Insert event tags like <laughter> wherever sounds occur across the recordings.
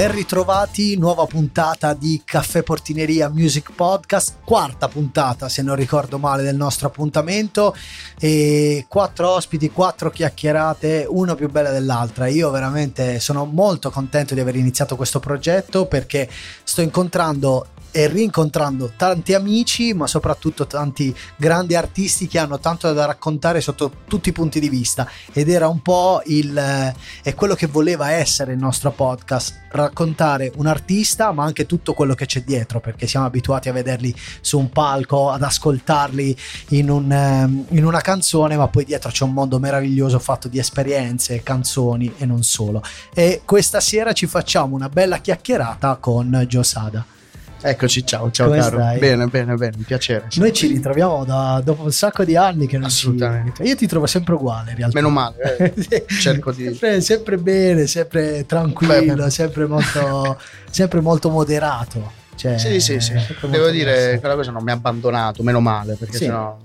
Ben ritrovati, nuova puntata di Caffè Portineria Music Podcast, quarta puntata se non ricordo male del nostro appuntamento e quattro ospiti, quattro chiacchierate, una più bella dell'altra. Io veramente sono molto contento di aver iniziato questo progetto perché sto incontrando e rincontrando tanti amici, ma soprattutto tanti grandi artisti che hanno tanto da raccontare sotto tutti i punti di vista. Ed era un po' il eh, è quello che voleva essere il nostro podcast: raccontare un artista, ma anche tutto quello che c'è dietro, perché siamo abituati a vederli su un palco, ad ascoltarli in, un, ehm, in una canzone, ma poi dietro c'è un mondo meraviglioso fatto di esperienze, canzoni e non solo. E questa sera ci facciamo una bella chiacchierata con Giosada. Eccoci, ciao, ciao Come caro. stai? Bene, bene, bene, un piacere. Noi ci ritroviamo da- dopo un sacco di anni che non ci... Assolutamente. Io ti trovo sempre uguale in realtà. Meno male, eh. <laughs> Sì. cerco di- Sempre, sempre bene, sempre tranquillo, Beh, sempre, molto, sempre molto moderato. Cioè, Sì, sì, sì. Devo dire, rilassato. quella cosa non mi ha abbandonato, meno male, perché Sì. sennò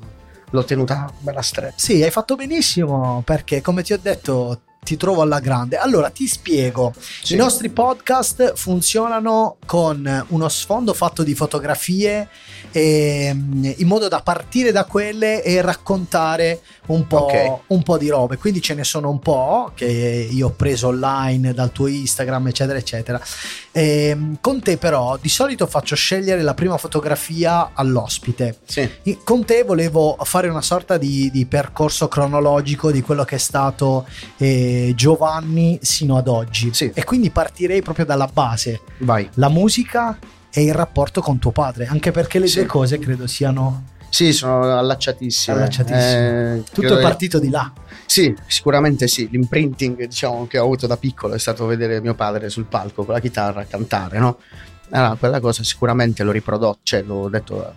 l'ho tenuta bella stretta. Sì, hai fatto benissimo perché, come ti ho detto, ti trovo alla grande. Allora, ti spiego. Sì. I nostri podcast funzionano con uno sfondo fatto di fotografie ehm, in modo da partire da quelle e raccontare un po', Ok. un po' di robe. Quindi ce ne sono un po' che io ho preso online dal tuo Instagram, eccetera, eccetera. Ehm, con te, però, di solito faccio scegliere la prima fotografia all'ospite. Sì, Con te volevo fare una sorta di, di percorso cronologico di quello che è stato eh, Giovanni sino ad oggi. Sì. E quindi partirei proprio dalla base, vai. la musica e il rapporto con tuo padre, anche perché le Sì. due cose credo siano... Sì, sono allacciatissime. Allacciatissime. Eh, Tutto è partito di là. Sì, sicuramente sì. L'imprinting diciamo, che ho avuto da piccolo è stato vedere mio padre sul palco con la chitarra cantare, no? Allora, quella cosa sicuramente l'ho riprodotto, cioè l'ho detto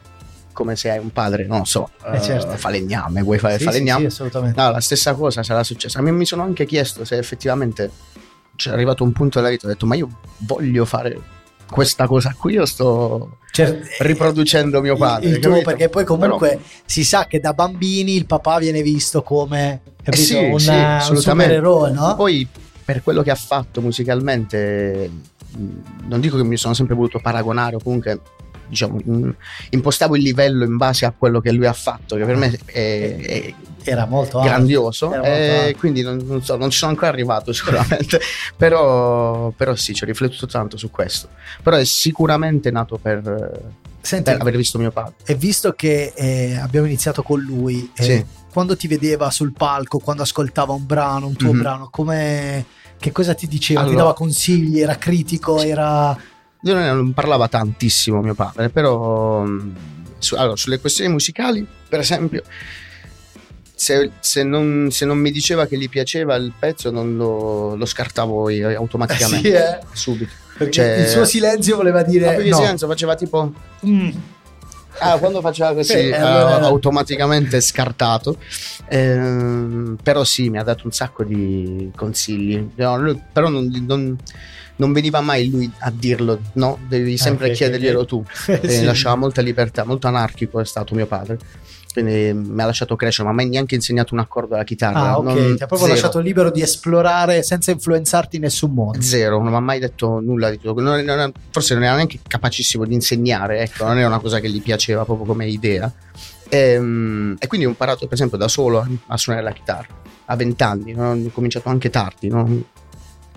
come se hai un padre, non lo so, Eh, eh, certo. falegname, vuoi fare Sì, falegname? sì, sì, assolutamente. No, la stessa cosa sarà successa. A me mi sono anche chiesto se effettivamente c'è arrivato un punto della vita, ho detto ma io voglio fare questa cosa qui, io sto Cioè, riproducendo mio il- padre. il tuo, capito? perché poi comunque si sa che da bambini il papà viene visto come capito, Eh sì, un, sì, un assolutamente. supereroe, no? Poi per quello che ha fatto musicalmente, non dico che mi sono sempre voluto paragonare o comunque diciamo mh, impostavo il livello in base a quello che lui ha fatto, che per me è, è Era molto grandioso Era molto e alto. quindi non, non so, non ci sono ancora arrivato <laughs> sicuramente, però, però sì, ci ho riflettuto tanto su questo. Però è sicuramente nato per, Senti, per aver visto mio padre. E visto che eh, abbiamo iniziato con lui, eh, Sì. quando ti vedeva sul palco, quando ascoltava un brano, un tuo Mhm. brano, come, che cosa ti diceva? Ti Allora- dava consigli? Era critico? Era... Non parlava tantissimo mio padre, però mh, su- allora, sulle questioni musicali, per esempio, se, se non, se non mi diceva che gli piaceva il pezzo, non lo, lo scartavo io automaticamente, <laughs> Sì, eh? subito. Perché Cioè- il suo silenzio voleva dire perché no. silenzio faceva tipo... Mm. Ah, quando faceva così, Sì, eh, allora- automaticamente scartato. Ehm, però sì, mi ha dato un sacco di consigli. No, lui- però non, non- non veniva mai lui a dirlo, no? Devi sempre Ah, ok, chiederglielo ok. tu. <laughs> Eh, E sì. lasciava molta libertà, molto anarchico è stato mio padre. Quindi mi ha lasciato crescere, ma mi ha neanche insegnato un accordo alla chitarra. Ah, ok, non- ti ha proprio zero. lasciato libero di esplorare senza influenzarti in nessun modo. Zero, non mi ha mai detto nulla di tutto. Non- non- forse non era neanche capacissimo di insegnare, ecco, non era una cosa che gli piaceva proprio come idea. Ehm, E, quindi ho imparato, per esempio, da solo a suonare la chitarra a 20 anni. no? Ho cominciato anche tardi. no?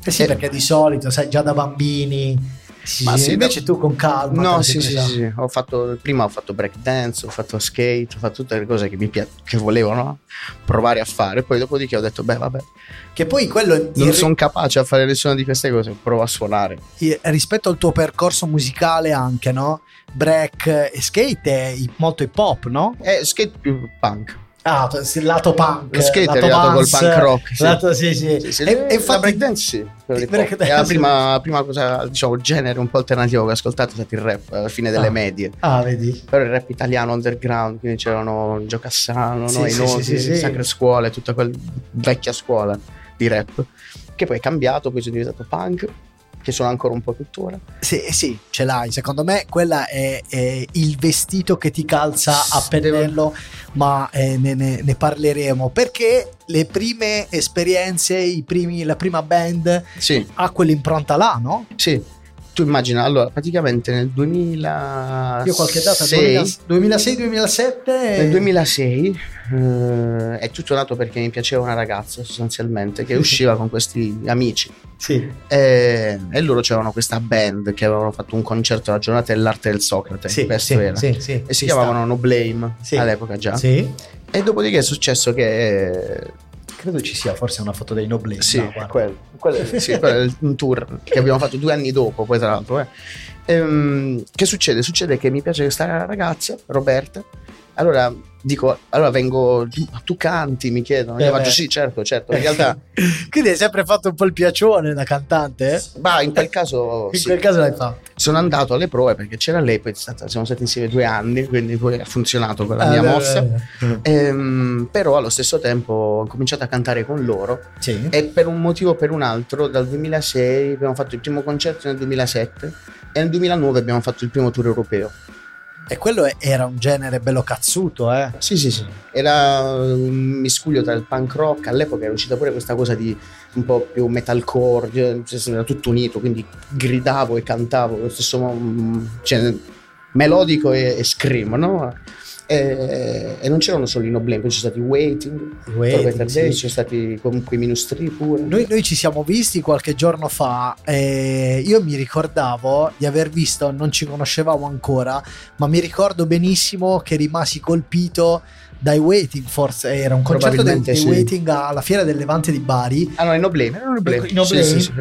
Eh sì, Eh. perché di solito, sai, già da bambini. Sì, Ma sì, invece tu con calma. No, sì, sì, sì. Ho fatto, prima ho fatto break dance, ho fatto skate, ho fatto tutte le cose che mi pi- che volevo no? provare a fare. Poi, dopodiché, ho detto, beh, vabbè, Che poi quello non sono capace a fare nessuna di queste cose, provo a suonare. i- rispetto al tuo percorso musicale anche, no? Break e skate è molto hip hop, no? Eh, skate più punk. Ah, il lato punk. Lo skate è lato arrivato col dance, punk rock, sì. lato- sì, sì. Sì, sì, E- e infatti- breakdance sì, breakdance, pop. È la prima, prima cosa, diciamo, genere un po' alternativo che ho ascoltato è stato il rap alla fine delle Ah. medie. Ah, vedi. Però il rap italiano underground, quindi c'erano Gio Cassano, Sì, noi, sì, Noti, sì, sì, sì. Sacre Scuole, tutta quella vecchia scuola di rap, che poi è cambiato, poi sono diventato punk che sono ancora un po' tuttora. Sì, sì, ce l'hai. Secondo me quella è, è il vestito che ti calza a pennello, ma eh, ne, ne, ne, parleremo perché le prime esperienze, primi, la prima band sì. ha quell'impronta là, no? Sì tu immagina, allora praticamente nel 2000 io qualche data 2006-2007 nel 2006 eh, è tutto nato perché mi piaceva una ragazza sostanzialmente che usciva con questi amici. Sì. e, e loro c'erano questa band che avevano fatto un concerto alla giornata dell'arte del Socrate sì, sì, era sì, sì, e si chiamavano sta. No Blame all'epoca già. E dopodiché è successo che credo ci sia forse una foto dei Noblesse. Sì, no, quello, quello, <laughs> sì, quello è un tour che abbiamo fatto due anni dopo, poi tra l'altro. Eh. Ehm, che succede? Succede che mi piace questa ragazza, Roberta. Allora dico, allora vengo, tu canti, mi chiedono. Eh io faccio sì, certo, certo. In realtà. <laughs> Quindi hai sempre fatto un po' il piacione da cantante? Eh? Bah, in quel caso. in sì. quel caso l'hai fatto. Sono andato alle prove perché c'era lei, poi stata, siamo stati insieme due anni, quindi poi ha funzionato quella ah, mia beh, mossa. Beh, beh. Ehm, però allo stesso tempo ho cominciato a cantare con loro. Sì. E per un motivo o per un altro, dal 2006 abbiamo fatto il primo concerto nel 2007 e nel 2009 abbiamo fatto il primo tour europeo. E quello era un genere bello cazzuto, eh? Sì, sì, sì. Era un miscuglio tra il punk rock. All'epoca era uscita pure questa cosa di un po' più metalcore, cioè, era tutto unito, quindi gridavo e cantavo lo stesso cioè, melodico e, e scream, no? E, e, non c'erano solo i No Blame, poi ci sono stati Waiting, Waiting sì. Day, ci sono stati comunque i Minus 3 pure. Noi, noi, ci siamo visti qualche giorno fa e io mi ricordavo di aver visto, non ci conoscevamo ancora, ma mi ricordo benissimo che rimasi colpito dai Waiting, forse era un concerto dei, dei sì. Waiting alla Fiera del Levante di Bari. Ah no, i No Blame, erano i Blame. I no Blame? Sì, sì.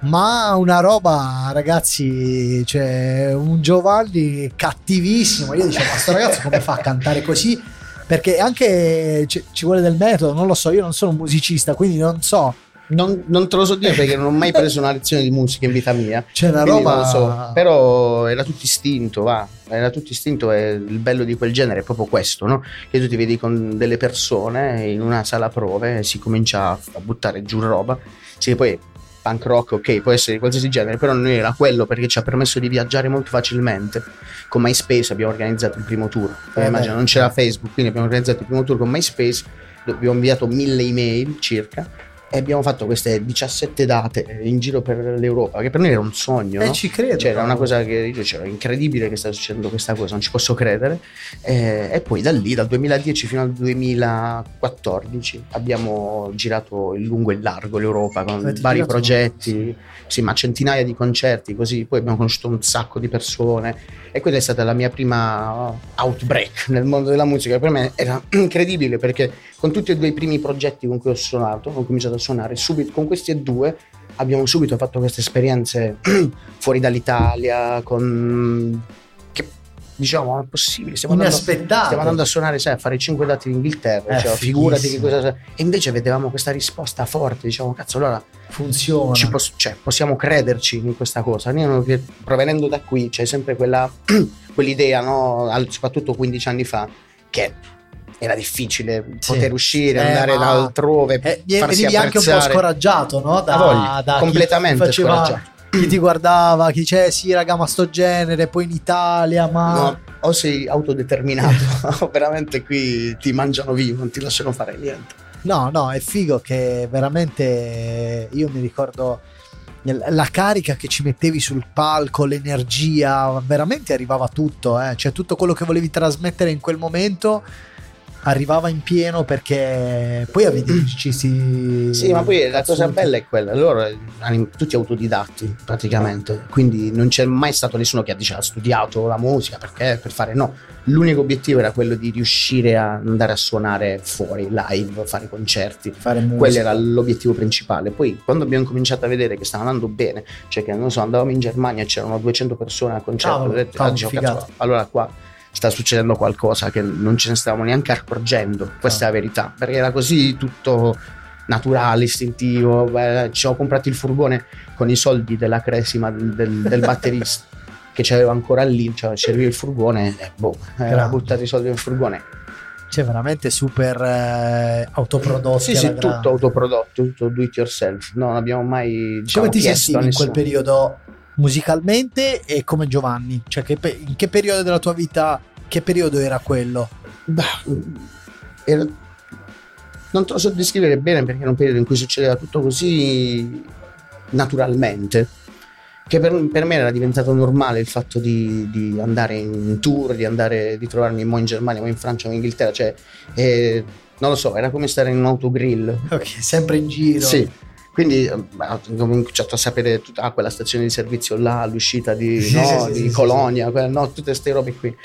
Ma una roba, ragazzi, cioè un Giovanni cattivissimo. Io dicevo, ma sto ragazzo come fa a cantare così? Perché anche ci, ci vuole del metodo, non lo so, io non sono un musicista, quindi non so non, non, te lo so dire <laughs> perché non ho mai preso una lezione di musica in vita mia. C'è una roba. So. Però era tutto istinto, va. Era tutto istinto e il bello di quel genere è proprio questo, no? Che tu ti vedi con delle persone in una sala prove e si comincia a buttare giù roba. Sì, poi punk rock, ok, può essere di qualsiasi genere, però non era quello perché ci ha permesso di viaggiare molto facilmente. Con MySpace abbiamo organizzato il primo tour. Eh, immagino, non c'era Facebook, quindi abbiamo organizzato il primo tour con MySpace, abbiamo inviato mille email circa e abbiamo fatto queste 17 date in giro per l'Europa, che per noi era un sogno. Eh, no? ci credo. Cioè, era una cosa che io c'era incredibile che sta succedendo questa cosa, non ci posso credere. E, e poi da lì, dal 2010 fino al 2014, abbiamo girato il lungo e il largo l'Europa con Avete vari progetti, sì, ma centinaia di concerti, così. Poi abbiamo conosciuto un sacco di persone. E quella è stata la mia prima outbreak nel mondo della musica. Per me era <clears throat> incredibile perché con tutti e due i primi progetti con cui ho suonato, ho cominciato a suonare subito con questi e due abbiamo subito fatto queste esperienze <clears throat> fuori dall'Italia con che diciamo è possibile stiamo andando, stiamo andando a suonare sai, a fare 5 dati in Inghilterra cioè, figurati che cosa e invece vedevamo questa risposta forte diciamo cazzo allora funziona poss- cioè, possiamo crederci in questa cosa Io, provenendo da qui c'è sempre quella <clears throat> quell'idea no? soprattutto 15 anni fa che era difficile sì. poter uscire, eh, andare da altrove. Eh, venivi anche un po' scoraggiato, no? Da, da completamente faceva, scoraggiato. Chi ti guardava, chi dice sì, raga, ma sto genere, poi in Italia, ma. No, o sei autodeterminato, <laughs> o veramente qui ti mangiano vivo, non ti lasciano fare niente. No, no, è figo che veramente io mi ricordo la carica che ci mettevi sul palco, l'energia, veramente arrivava tutto, eh? cioè tutto quello che volevi trasmettere in quel momento arrivava in pieno perché poi avevi musicisti sì ma poi la cosa bella è quella loro tutti autodidatti praticamente quindi non c'è mai stato nessuno che ha studiato la musica perché per fare no. L'unico obiettivo era quello di riuscire a andare a suonare fuori live fare concerti. Fare musica. quello era l'obiettivo principale. Poi quando abbiamo cominciato a vedere che stava andando bene cioè che non so andavamo in Germania e c'erano 200 persone al concerto cavolo, detto, cavolo, allora qua sta succedendo qualcosa che non ce ne stavamo neanche accorgendo, questa è la verità, perché era così tutto naturale, istintivo, Beh, ci ho comprato il furgone con i soldi della cresima del, del, del batterista <laughs> che c'aveva ancora lì, cioè serviva il furgone e boh, era buttato i soldi nel furgone. Cioè, veramente super eh, autoprodotti. Sì, sì, tutto autoprodotto, tutto do it yourself. Non abbiamo mai diciamo, Come ti sentivi in quel periodo musicalmente e come Giovanni? Cioè, che pe- in che periodo della tua vita, che periodo era quello? Bah, era- non te lo so descrivere bene perché era un periodo in cui succedeva tutto così naturalmente che per, per me era diventato normale il fatto di, di andare in tour, di andare di trovarmi mo in Germania, mo in Francia, mo in Inghilterra, cioè eh, non lo so, era come stare in un autogrill. Ok, sempre in giro. Sì. Quindi eh, ho cominciato a sapere tutta ah, quella stazione di servizio là, l'uscita di, Sì, no, sì, di sì, Colonia, quella- no, tutte queste robe qui.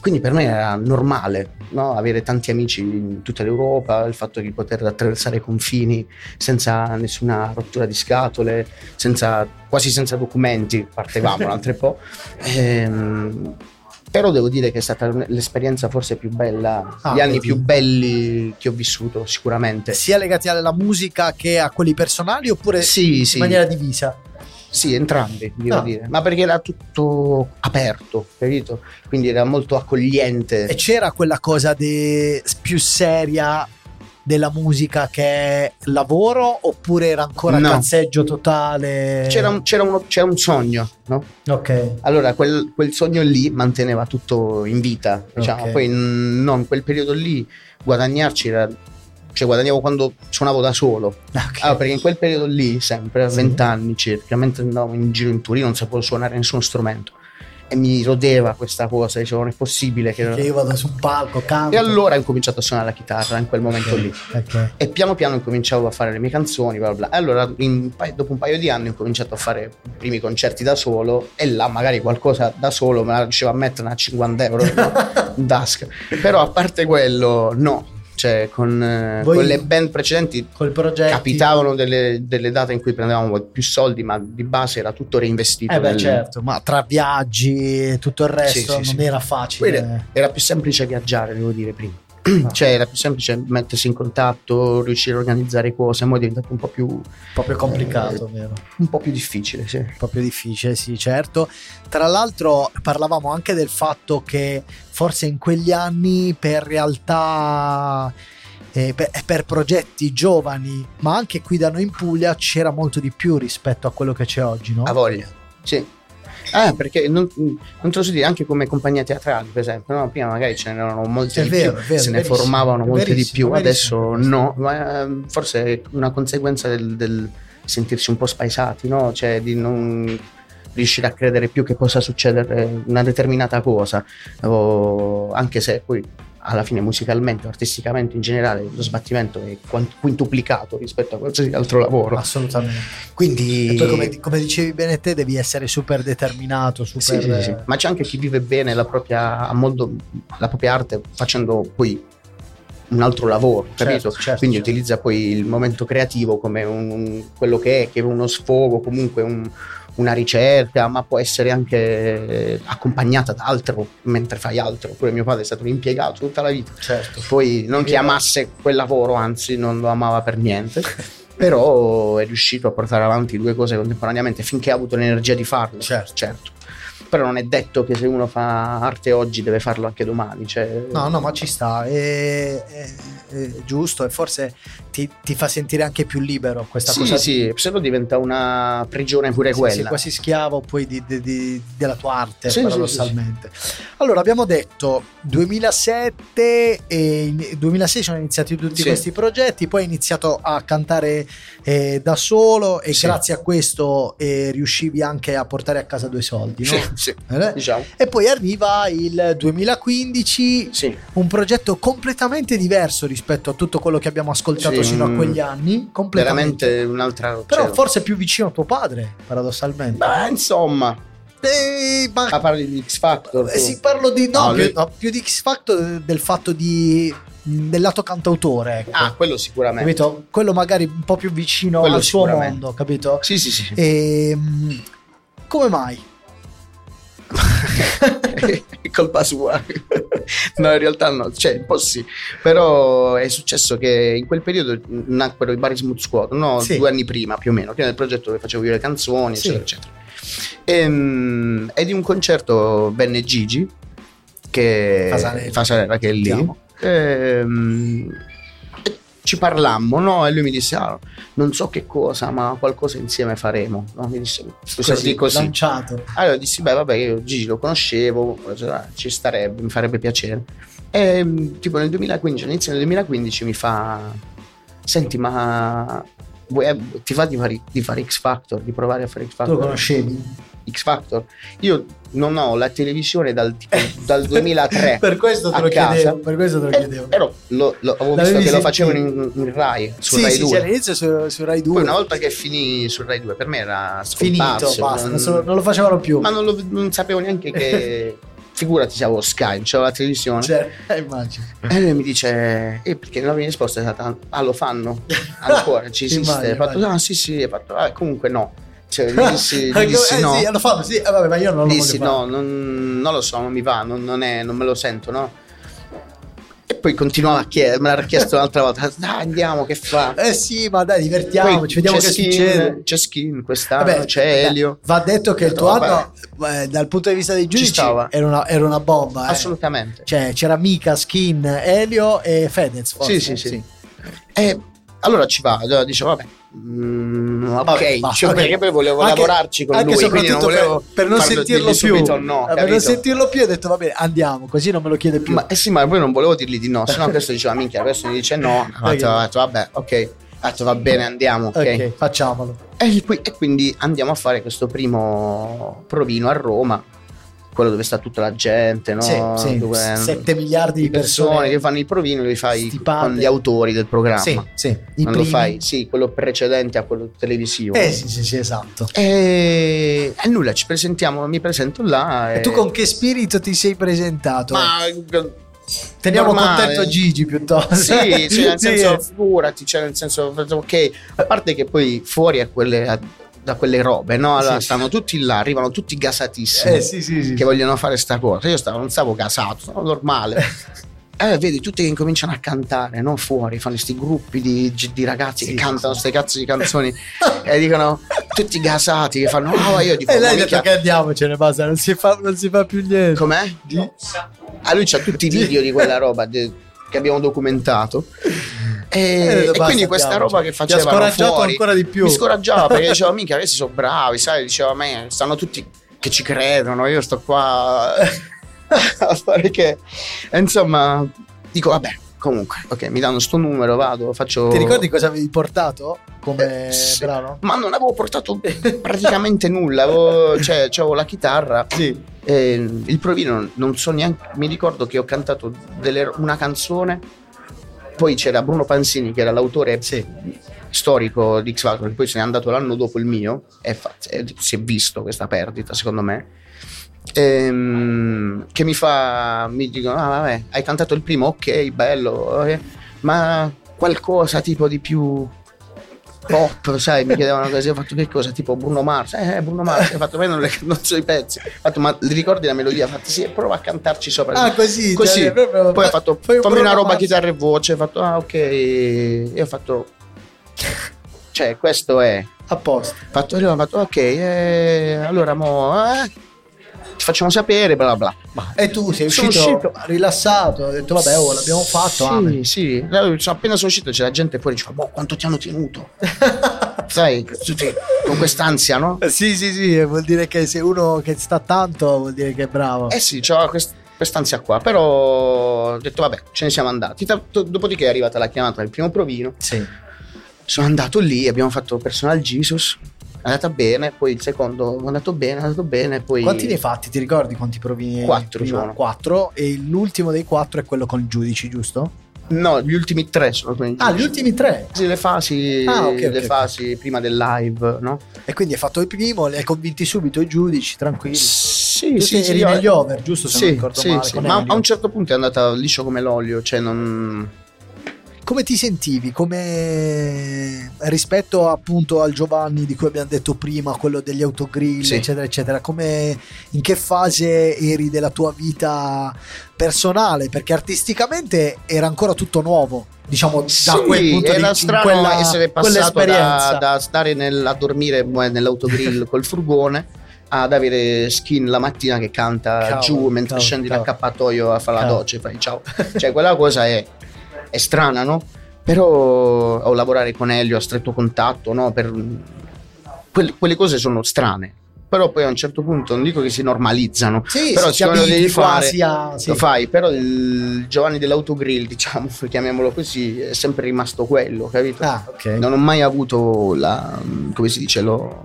Quindi per me era normale no, avere tanti amici in tutta l'Europa, il fatto di poter attraversare i confini senza nessuna rottura di scatole, senza- quasi senza documenti, partevamo <laughs> un altro po'. Ehm, però devo dire che è stata l'esperienza forse più bella, Ah, gli anni più belli che ho vissuto sicuramente. Sia legati alla musica che a quelli personali oppure Sì, in sì. maniera divisa? Sì, entrambi, devo Ah. dire. Ma perché era tutto aperto, capito? Quindi era molto accogliente. E c'era quella cosa de- più seria della musica che è lavoro oppure era ancora No. cazzeggio totale? C'era un, c'era uno- c'era un sogno, no? Ok. Allora, quel, quel sogno lì manteneva tutto in vita, diciamo. Ok. Poi, mm, no, in quel periodo lì guadagnarci era... Cioè, guadagnavo quando suonavo da solo. Ok. Allora, perché in quel periodo lì, sempre a Sì. 20 anni circa, mentre andavo in giro in tour, io non sapevo suonare nessuno strumento. E mi rodeva questa cosa, dicevo, non è possibile che... Che io vado su un palco, canto. E allora ho incominciato a suonare la chitarra in quel momento lì. Ok. E piano piano incominciavo a fare le mie canzoni, bla bla. E allora, paio- dopo un paio di anni, ho cominciato a fare i primi concerti da solo. E là, magari qualcosa da solo me la riuscivo a mettere a 50 euro no? <laughs> in tasca. Però, a parte quello, no. Cioè, con, eh, Voi- con le band precedenti capitavano delle, delle date in cui prendevamo più soldi, ma di base era tutto reinvestito. Eh beh, nel- certo, ma tra viaggi e tutto il resto Sì, sì, non sì. era facile. era, era più semplice viaggiare, devo dire, prima. <clears throat> Cioè, era più semplice mettersi in contatto, riuscire a organizzare cose, ora è diventato un po' più, proprio complicato, vero? un po' più difficile, sì. Proprio difficile, sì, certo. Tra l'altro parlavamo anche del fatto che forse in quegli anni per realtà eh, per, per progetti giovani, ma anche qui da noi in Puglia c'era molto di più rispetto a quello che c'è oggi, no? A voglia, sì. Ah, perché non, non te lo so dire, anche come compagnia teatrale, per esempio, no? prima magari ce n'erano molte È di vero, più, vero, se ne formavano molte di più, adesso no, ma eh, forse è una conseguenza del, del sentirsi un po' spaesati, no? Cioè di non riuscire a credere più che possa succedere una determinata cosa, o- anche se poi alla fine musicalmente o artisticamente in generale lo sbattimento è quintuplicato rispetto a qualsiasi altro lavoro. Assolutamente. Quindi come, come dicevi bene te, devi essere super determinato, Sì, super. sì, sì. ma c'è anche chi vive bene la propria, modo- la propria arte facendo poi un altro lavoro, capito? Certo, certo, Quindi certo. utilizza poi il momento creativo come un- quello che è, che è uno sfogo, comunque un- una ricerca, ma può essere anche eh, accompagnata da altro mentre fai altro. Pure mio padre è stato un impiegato tutta la vita. Certo. Poi non che amasse quel lavoro, anzi non lo amava per niente. <laughs> Però è riuscito a portare avanti due cose contemporaneamente finché ha avuto l'energia di farlo. Certo. Però non è detto che se uno fa arte oggi deve farlo anche domani. Cioè, No, no, ma ci sta, è, è- è giusto e forse ti, ti fa sentire anche più libero questa sì, cosa. sì, se no diventa una prigione pure Sì, quella. sei quasi schiavo poi di- di- di- della tua arte, Sì, sì, paradossalmente. Allora, abbiamo detto 2007 e in- 2006 sono iniziati tutti Sì. questi progetti, poi hai iniziato a cantare eh, da solo e Sì. grazie a questo eh, riuscivi anche a portare a casa due soldi, no? <laughs> Sì, Eh? diciamo. E poi arriva il 2015, Sì. un progetto completamente diverso rispetto a tutto quello che abbiamo ascoltato Sì, fino a quegli anni, completamente. Veramente un'altra. Però cioè- forse più vicino a tuo padre, paradossalmente. Ma insomma, Eh, ma ma parli di X Factor. eh, sì, parlo di no, No, più, lui- no, più di X Factor del fatto di del lato cantautore, ecco. Ah, quello sicuramente. capito? Quello magari un po' più vicino Quello al suo mondo, capito? Sì, sì, sì. Ehm, come mai? È <laughs> colpa sua. <laughs> no, in realtà no, cioè, un po' sì. Però è successo che in quel periodo nacquero i Bari Smooth Squad, no? Sì. due anni prima più o meno, che era il progetto dove facevo io le canzoni, Sì. eccetera, eccetera. Ehm, E, di un concerto venne Gigi, che Fasanera. Fasanera, che è lì. Ehm, e ci parlammo, no? E lui mi disse, ah, non so che cosa, ma qualcosa insieme faremo. No? Mi disse, così, così. lanciato. Allora dissi, beh, vabbè, io Gigi lo conoscevo, ci starebbe, mi farebbe piacere. E tipo nel 2015, all'inizio del 2015 mi fa, senti, ma vuoi, ti va di fare, di fare X Factor, di provare a fare X Factor? Tu lo conoscevi? X Factor. Io non ho la televisione dal, tipo, dal 2003. <laughs> per questo te lo casa. chiedevo. Per questo te lo chiedevo. Però lo, lo, avevo L'avevi visto che lo facevano in, in, Rai, su sì, Rai sì, 2. Sì, all'inizio su, su, Rai 2. Poi una volta che finì su Rai 2, per me era finito, basta, non, non, lo facevano più. Ma non, lo, non sapevo neanche che <laughs> figurati se avevo Sky, c'avevo la televisione. Cioè, eh, immagino. E lui mi dice, eh, perché la mia risposta è stata, ah lo fanno ancora, ci <laughs> esiste. Immagino, fatto, no, sì sì, fatto, ah, comunque no. Cioè, gli dissi, gli <laughs> dissi eh, no. Sì, lo fanno, sì, eh, vabbè, ma io non lo dissi no, non, non, lo so, non mi va, non, non, è, non me lo sento, no e poi continuava a chiedere, me l'ha chiesto un'altra volta, dai andiamo, che fa? Eh sì, ma dai, divertiamoci, vediamo che skin, succede. C'è Skin quest'anno, Vabbè, c'è Elio. Va detto che il tuo anno, eh, dal punto di vista dei giudici, era una, era una bomba. Eh. Assolutamente. Cioè, c'era Mika, Skin, Elio e Fedez. Forse. Sì, sì, sì. sì. E allora ci va, allora dice, vabbè, Mm, ok, Vabbè, cioè, okay. perché poi volevo anche, lavorarci con lui, quindi non volevo per, per non sentirlo più. No, per non sentirlo più ho detto va bene, andiamo, così non me lo chiede più. Ma, eh sì, ma poi non volevo dirgli di no, sennò questo diceva minchia, adesso mi dice no, <laughs> ho detto, vabbè, ok. Ha detto va bene, andiamo, ok. okay facciamolo. E, e quindi andiamo a fare questo primo provino a Roma quello dove sta tutta la gente, no? Sì, sì. Dove, 7 miliardi di persone, persone, che fanno il provino, li fai stipate. con gli autori del programma. Sì, sì. I non lo fai, sì, quello precedente a quello televisivo. Eh sì, sì, sì, esatto. E, e nulla, ci presentiamo, mi presento là. E, e tu con che spirito ti sei presentato? Ma Teniamo normale. contento Gigi piuttosto. Sì, cioè nel <laughs> senso, figurati, cioè nel senso, ok, a parte che poi fuori a quelle da quelle robe, no? Allora sì, stanno tutti là, arrivano tutti gasatissimi eh, sì, sì, che vogliono fare sta cosa. Io stavo, non stavo gasato, stavo normale. <laughs> Eh, vedi tutti che incominciano a cantare, non fuori, fanno questi gruppi di, di ragazzi sì, che cantano queste cazzo di canzoni <laughs> e dicono tutti gasati che fanno oh io dico E lei ha detto che andiamocene basta, non si fa, non si fa più niente. Com'è? Di... Ah, lui c'ha tutti i video di quella roba de, che abbiamo documentato. <laughs> E, eh, e quindi questa roba che facevano mi fuori ancora di più. mi scoraggiava perché dicevo mica questi sono bravi sai diceva a me stanno tutti che ci credono io sto qua <laughs> a fare che e insomma dico vabbè comunque ok mi danno sto numero vado faccio ti ricordi cosa avevi portato come eh, sì. ma non avevo portato <laughs> praticamente nulla avevo, cioè avevo la chitarra sì. il provino non so neanche mi ricordo che ho cantato delle, una canzone poi c'era Bruno Pansini che era l'autore sì. storico di X Factor, che poi se n'è andato l'anno dopo il mio e, fa, si è visto questa perdita secondo me. Ehm, che mi fa, mi dicono, ah vabbè, hai cantato il primo, ok, bello, eh, ma qualcosa tipo di più pop, sai, mi chiedevano così, ho fatto che cosa, tipo Bruno Mars, eh, Bruno Mars, ho fatto, ma non, le, non so i pezzi, ho fatto, ma li ricordi la melodia? Ho fatto, sì, prova a cantarci sopra. Ah, così, così. Cioè, proprio, poi ho fatto, fammi una roba Mars. chitarra e voce, ho fatto, ah, ok, e ho fatto, cioè, questo è... A posto. Fatto, ho fatto, ok, eh, allora mo... Eh, ti facciamo sapere, bla bla. Ma, e tu sei uscito, uscito, rilassato, hai detto vabbè, oh, l'abbiamo fatto. Sì, sì. Appena sono uscito c'è la gente fuori dice, boh, quanto ti hanno tenuto? <laughs> Sai, con quest'ansia, no? Sì, sì, sì, vuol dire che se uno che sta tanto vuol dire che è bravo. Eh sì, c'ho quest- quest'ansia qua, però ho detto vabbè, ce ne siamo andati. Dopodiché è arrivata la chiamata del primo provino. Sì. Sono andato lì, abbiamo fatto personal Jesus è andata bene, poi il secondo è andato bene, è andato bene. Poi... Quanti ne hai fatti? Ti ricordi quanti provini? Quattro sono. Quattro e l'ultimo dei quattro è quello con i giudici, giusto? No, gli ultimi tre sono quelli. Ah, gli ultimi tre? Sì, le fasi, ah, okay, le okay, fasi prima del live, no? E quindi hai fatto il primo, li hai convinti subito i giudici, tranquilli. Sì, tu sì, eri sì, negli over, giusto? Se sì, non ricordo sì, male, sì. Ma a un certo punto è andata liscio come l'olio, cioè non come ti sentivi? Come rispetto appunto al Giovanni di cui abbiamo detto prima, quello degli autogrill, sì. eccetera, eccetera, come in che fase eri della tua vita personale? Perché artisticamente era ancora tutto nuovo. Diciamo sì, da quel punto era di strano quella, essere passato da, da, stare nel, a dormire nell'autogrill <laughs> col furgone ad avere skin la mattina che canta Cavolo, giù mentre cavolo, scendi cavolo. l'accappatoio a fare la doccia e fai ciao. cioè quella cosa è, è strana, no? Però o lavorare con Elio a stretto contatto, no? Per, quelle, quelle cose sono strane. Però poi a un certo punto non dico che si normalizzano, Sì, però si lo devi fare, a- sì. lo fai. Però il Giovanni dell'autogrill, diciamo, <laughs> chiamiamolo così, è sempre rimasto quello, capito? Ah, ok. Non ho mai avuto la, come si dice, lo,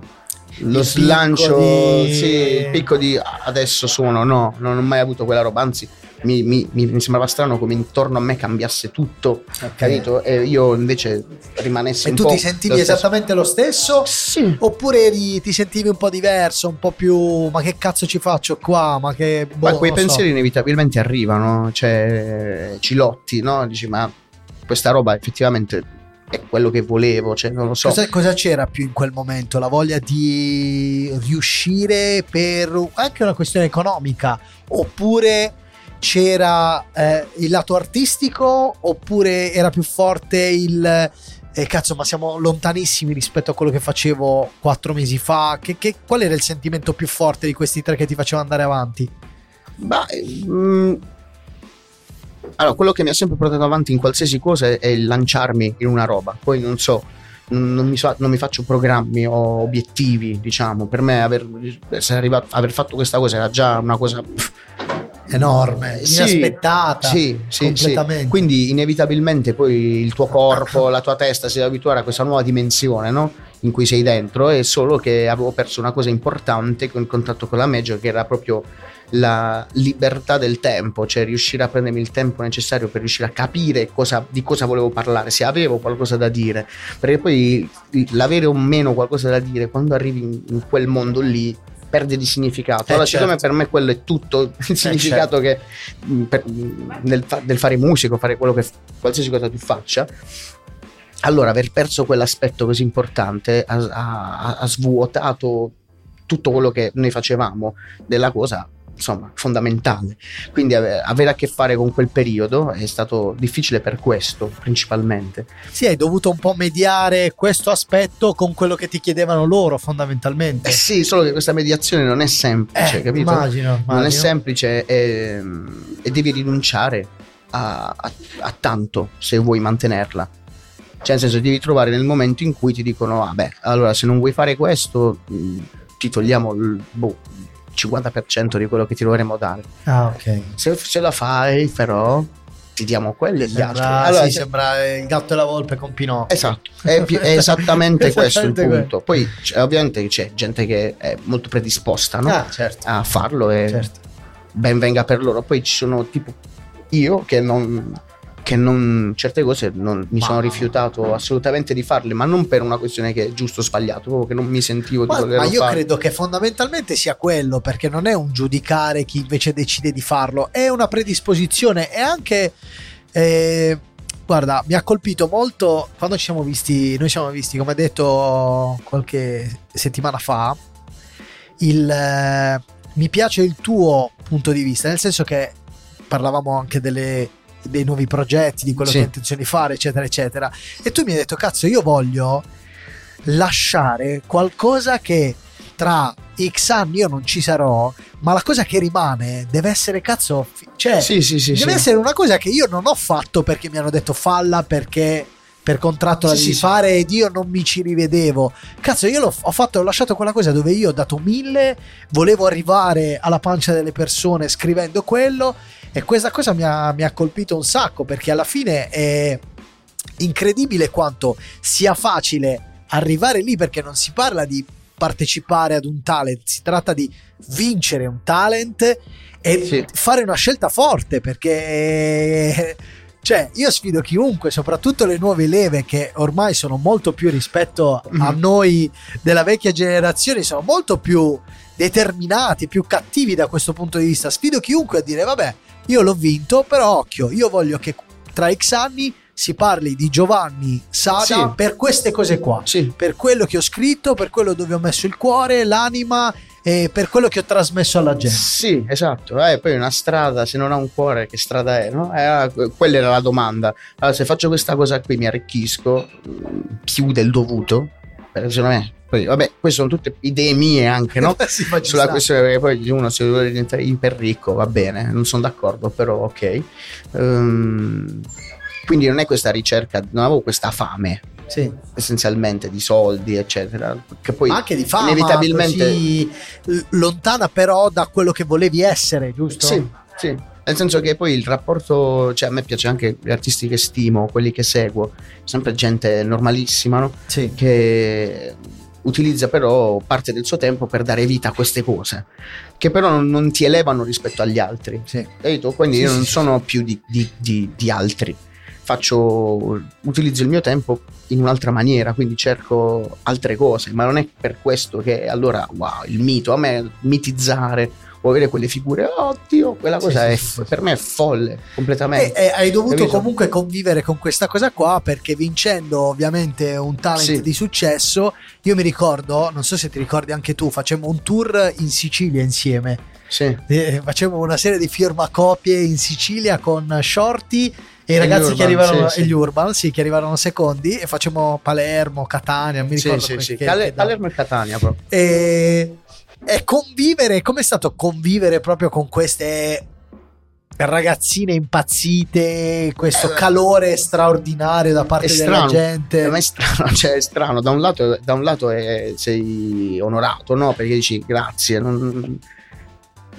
lo slancio, di- sì, il picco di adesso sono, no, non ho mai avuto quella roba, anzi mi, mi- mi- sembrava strano come intorno a me cambiasse tutto, Ok. capito? E io invece rimanessi E un tu po' ti sentivi lo esattamente lo stesso? Sì. Oppure eri- ti sentivi un po' diverso, un po' più ma che cazzo ci faccio qua? Ma che boh, Ma quei non so. pensieri inevitabilmente arrivano, cioè ci lotti, no? Dici ma questa roba effettivamente è quello che volevo, cioè non lo so. Cosa, cosa c'era più in quel momento? La voglia di riuscire per anche una questione economica? Oppure c'era eh, il lato artistico? Oppure era più forte il eh, cazzo, ma siamo lontanissimi rispetto a quello che facevo quattro mesi fa? Che, che- qual era il sentimento più forte di questi tre che ti faceva andare avanti? Ma, mm, allora, quello che mi ha sempre portato avanti in qualsiasi cosa è, è lanciarmi in una roba. Poi non so, non, mi, so- non mi faccio programmi o obiettivi, diciamo. Per me aver, essere arrivato, aver fatto questa cosa era già una cosa Enorme, Sì, inaspettata. Sì, sì, completamente. sì. Quindi inevitabilmente poi il tuo corpo, la tua testa si deve abituare a questa nuova dimensione, no? In cui sei dentro. È solo che avevo perso una cosa importante con il contatto con la Major, che era proprio la libertà del tempo, cioè riuscire a prendermi il tempo necessario per riuscire a capire cosa- di cosa volevo parlare, se avevo qualcosa da dire. Perché poi l'avere o meno qualcosa da dire, quando arrivi in, in quel mondo lì, perde di significato. Eh, allora, certo. siccome per me quello è tutto <laughs> il significato che mh, per- mh, nel, nel fare musico, fare quello che qualsiasi cosa tu faccia. Allora, aver perso quell'aspetto così importante ha, ha- ha svuotato tutto quello che noi facevamo della cosa, insomma, fondamentale. Quindi ave- avere a che fare con quel periodo è stato difficile per questo, principalmente. Sì, hai dovuto un po' mediare questo aspetto con quello che ti chiedevano loro, fondamentalmente. Eh sì, solo che questa mediazione non è semplice, Eh, capito? Immagino, non è immagino. semplice e, e devi rinunciare a, a- a tanto se vuoi mantenerla. Cioè, nel senso, devi trovare nel momento in cui ti dicono: Vabbè, allora se non vuoi fare questo, ti togliamo il boh, 50% di quello che ti dovremmo dare. Ah, ok. Se, se la fai, però, ti diamo quello e gli altri. Allora, sì, se- sembra il gatto e la volpe con Pinocchio. Esatto, <laughs> è, pi- è esattamente questo il Esattamente punto. Poi, c'è- ovviamente, c'è gente che è molto predisposta no? Ah, certo. a farlo e certo. ben venga per loro. Poi ci sono tipo io che non, che non certe cose non, mi Ma- sono rifiutato assolutamente di farle, ma non per una questione che è giusto o sbagliato, proprio che non mi sentivo di Ma, ma volerlo io fare. credo che fondamentalmente sia quello, perché non è un giudicare chi invece decide di farlo, è una predisposizione e anche... eh, guarda, mi ha colpito molto quando ci siamo visti, noi siamo visti, come detto qualche settimana fa, il, eh, mi piace il tuo punto di vista, nel senso che parlavamo anche delle- dei nuovi progetti, di quello Sì. che hai intenzione di fare, eccetera, eccetera. E tu mi hai detto, cazzo, io voglio lasciare qualcosa che tra X anni io non ci sarò, ma la cosa che rimane deve essere cazzo, cioè Sì, sì, sì. deve essere una cosa che io non ho fatto perché mi hanno detto falla perché per contratto la devi fare ed io non mi ci rivedevo. Cazzo, io l'ho, ho fatto, ho lasciato quella cosa dove io ho dato mille, volevo arrivare alla pancia delle persone scrivendo quello e questa cosa mi ha, mi ha colpito un sacco perché alla fine è incredibile quanto sia facile arrivare lì perché non si parla di partecipare ad un talent, si tratta di vincere un talent e Sì. fare una scelta forte perché cioè io sfido chiunque, soprattutto le nuove leve che ormai sono molto più rispetto a Mhm. noi della vecchia generazione, sono molto più determinati, più cattivi da questo punto di vista. Sfido chiunque a dire vabbè, io l'ho vinto, però occhio, io voglio che tra X anni si parli di Giovanni Sada Sì. per queste cose qua Sì, per quello che ho scritto, per quello dove ho messo il cuore, l'anima e per quello che ho trasmesso alla gente. Sì, esatto. Eh, poi una strada, se non ha un cuore, che strada è? No? Eh, ah, que- quella era la domanda. Allora, se faccio questa cosa qui, mi arricchisco mm, più del dovuto. Perché secondo me Poi, vabbè, queste sono tutte idee mie anche, no? <laughs> Sì, Sulla questione perché poi uno se vuole diventare iper ricco va bene, non sono d'accordo, però ok. Ehm, quindi non è questa ricerca, non avevo questa fame Sì. essenzialmente di soldi, eccetera. Che poi Ma anche di fama, inevitabilmente lontana però da quello che volevi essere, giusto? Sì, sì. Nel senso che poi il rapporto, cioè a me piace anche gli artisti che stimo, quelli che seguo, sempre gente normalissima, no? Sì. che utilizza però parte del suo tempo per dare vita a queste cose, che però non, non ti elevano rispetto agli altri. Sì. Capito? Quindi Sì, io non sì. sono più di, di- di- di altri. Faccio, utilizzo il mio tempo in un'altra maniera, quindi cerco altre cose, ma non è per questo che allora, wow, il mito, a me mitizzare o avere quelle figure, oddio, quella Sì, cosa sì, è, sì, sì. per me è folle, E, completamente. e hai dovuto Capito? comunque convivere con questa cosa qua perché vincendo ovviamente un talent Sì. di successo, io mi ricordo, non so se ti ricordi anche tu, facemmo un tour in Sicilia insieme. Sì. Eh, facemmo una serie di firmacopie in Sicilia con Shorty e i E ragazzi gli che Urban, arrivarono sì, e sì. gli Urban, sì, che arrivarono secondi e facciamo Palermo, Catania, mi Sì, ricordo sì, come- sì. che-. Palermo e Catania proprio. E, e convivere, com'è stato convivere proprio con queste ragazzine impazzite, questo Eh, calore straordinario da parte della gente? Eh, ma è strano, <laughs> cioè è strano. Da un lato, da un lato è- sei onorato, no? Perché dici grazie, non,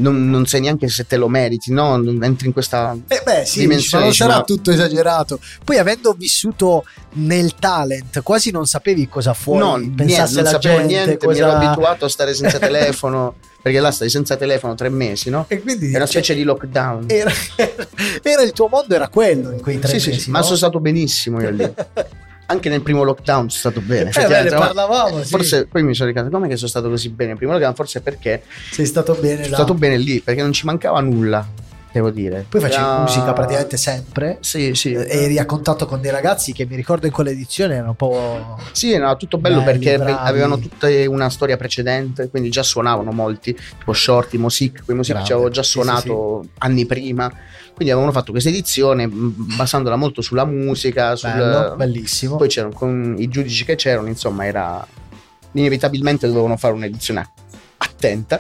non- non sai neanche se te lo meriti, no? Non entri in questa. Eh beh, sì, dimensione, ma non sarà ma- tutto esagerato. Poi, avendo vissuto nel talent, quasi non sapevi cosa fuori no, niente, non sapevo gente. niente, cosa... mi ero abituato a stare senza <laughs> telefono, perché là stai senza telefono tre mesi, no? E quindi È una cioè, specie di lockdown. era, <laughs> era il tuo mondo, era quello in quei tre Sì, mesi. sì, ma no? sono stato benissimo io lì. <laughs> Anche nel primo lockdown sono stato bene. Eh, beh, ne parlavamo. sì. Forse poi mi sono ricordato come che sono stato così bene. Il primo lockdown, forse perché sei stato bene sono là. stato bene lì, perché non ci mancava nulla, devo dire. Poi facevi Era- musica praticamente sempre. Sì, sì. Eh, Eri a contatto con dei ragazzi che mi ricordo in quell'edizione erano un po'. Sì, era tutto bello Belli, perché bravi. avevano tutta una storia precedente, quindi già suonavano molti, tipo Shorty, Mosic, quei Mosic ci avevo già Sì, suonato anni prima, quindi avevano fatto questa edizione basandola molto sulla musica, sul... Bello, bellissimo. poi c'erano con i giudici che c'erano, insomma, era inevitabilmente dovevano fare un'edizione attenta.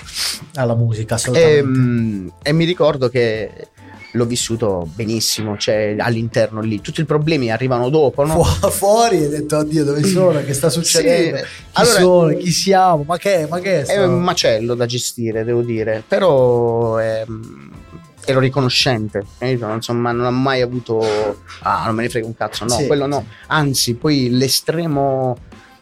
Alla musica, e, assolutamente. mh, e mi ricordo che l'ho vissuto benissimo, cioè all'interno lì, tutti i problemi arrivano dopo, no? Fu- <laughs> fuori e hai detto oddio dove sono? Che sta succedendo? Sì, chi allora- sono? Chi siamo? Ma che ma che è È sto- un macello da gestire, devo dire, però ehm, ero riconoscente, capito? insomma non ho mai avuto, ah non me ne frega un cazzo, no, Sì, quello no, anzi poi l'estremo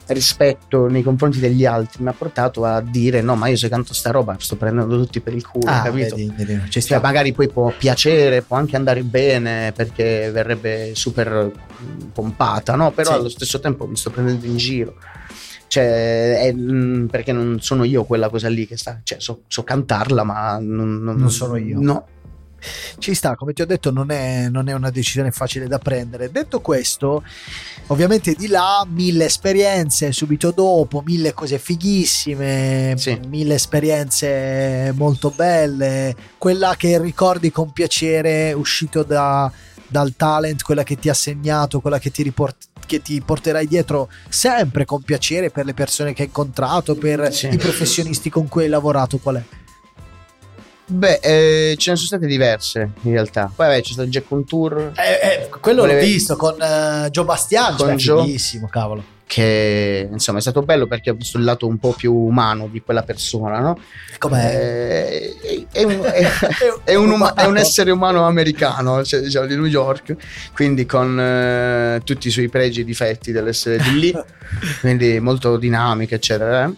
rispetto nei confronti degli altri mi ha portato a dire no ma io se canto sta roba sto prendendo tutti per il culo, ah, capito? vedi, vedi, ci Cioè, magari poi può piacere, può anche andare bene perché verrebbe super pompata, no? Però Sì. allo stesso tempo mi sto prendendo in giro. Cioè, è, mm, perché non sono io quella cosa lì che sta, cioè, so, so cantarla, ma non, Non sono io. No, ci sta come ti ho detto non è, non è una decisione facile da prendere detto questo ovviamente di là mille esperienze subito dopo mille cose fighissime Sì. mille esperienze molto belle quella che ricordi con piacere uscito da- dal talent quella che ti ha segnato quella che ti riport- che ti porterai dietro sempre con piacere per le persone che hai incontrato per Sì. i professionisti con cui hai lavorato qual è? Beh, eh, ce ne sono state diverse in realtà. Poi vabbè, c'è stato il Jack on Tour Eh, eh, quello Volevi- l'ho visto con eh, Joe Bastian, Con cioè, Joe. cavolo. che insomma è stato bello perché ho visto il lato un po' più umano di quella persona, no? Com'è? Eh, è, un, <laughs> è- è un uma- è un essere umano americano, cioè, diciamo, di New York, quindi con eh, tutti i suoi pregi e difetti dell'essere di lì, <laughs> quindi molto dinamico, eccetera.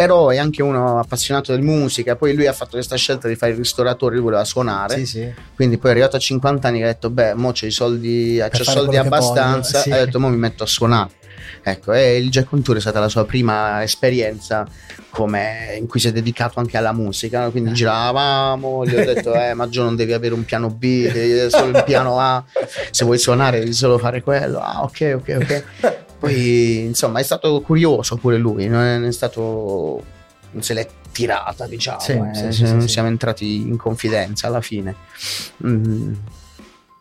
Però è anche uno appassionato di musica. Poi lui ha fatto questa scelta di fare il ristoratore, lui voleva suonare. Sì, sì. Quindi poi è arrivato a 50 anni che ha detto: Beh, mo c'ho i soldi, c'ho soldi abbastanza. sì. Ha detto: Mo mi metto a suonare. Ecco, e il Jack on Tour è stata la sua prima esperienza come- in cui si è dedicato anche alla musica. no? Quindi Eh. giravamo, gli ho detto: Eh, ma Gio non devi avere un piano B, devi avere solo il piano A. Se vuoi suonare, devi solo fare quello. Ah, ok, ok, ok. <laughs> Poi, insomma, è stato curioso pure lui, non è, non è stato. non se l'è tirata, diciamo. Sì, eh, sì, sì, sì, siamo entrati in confidenza alla fine. Mm.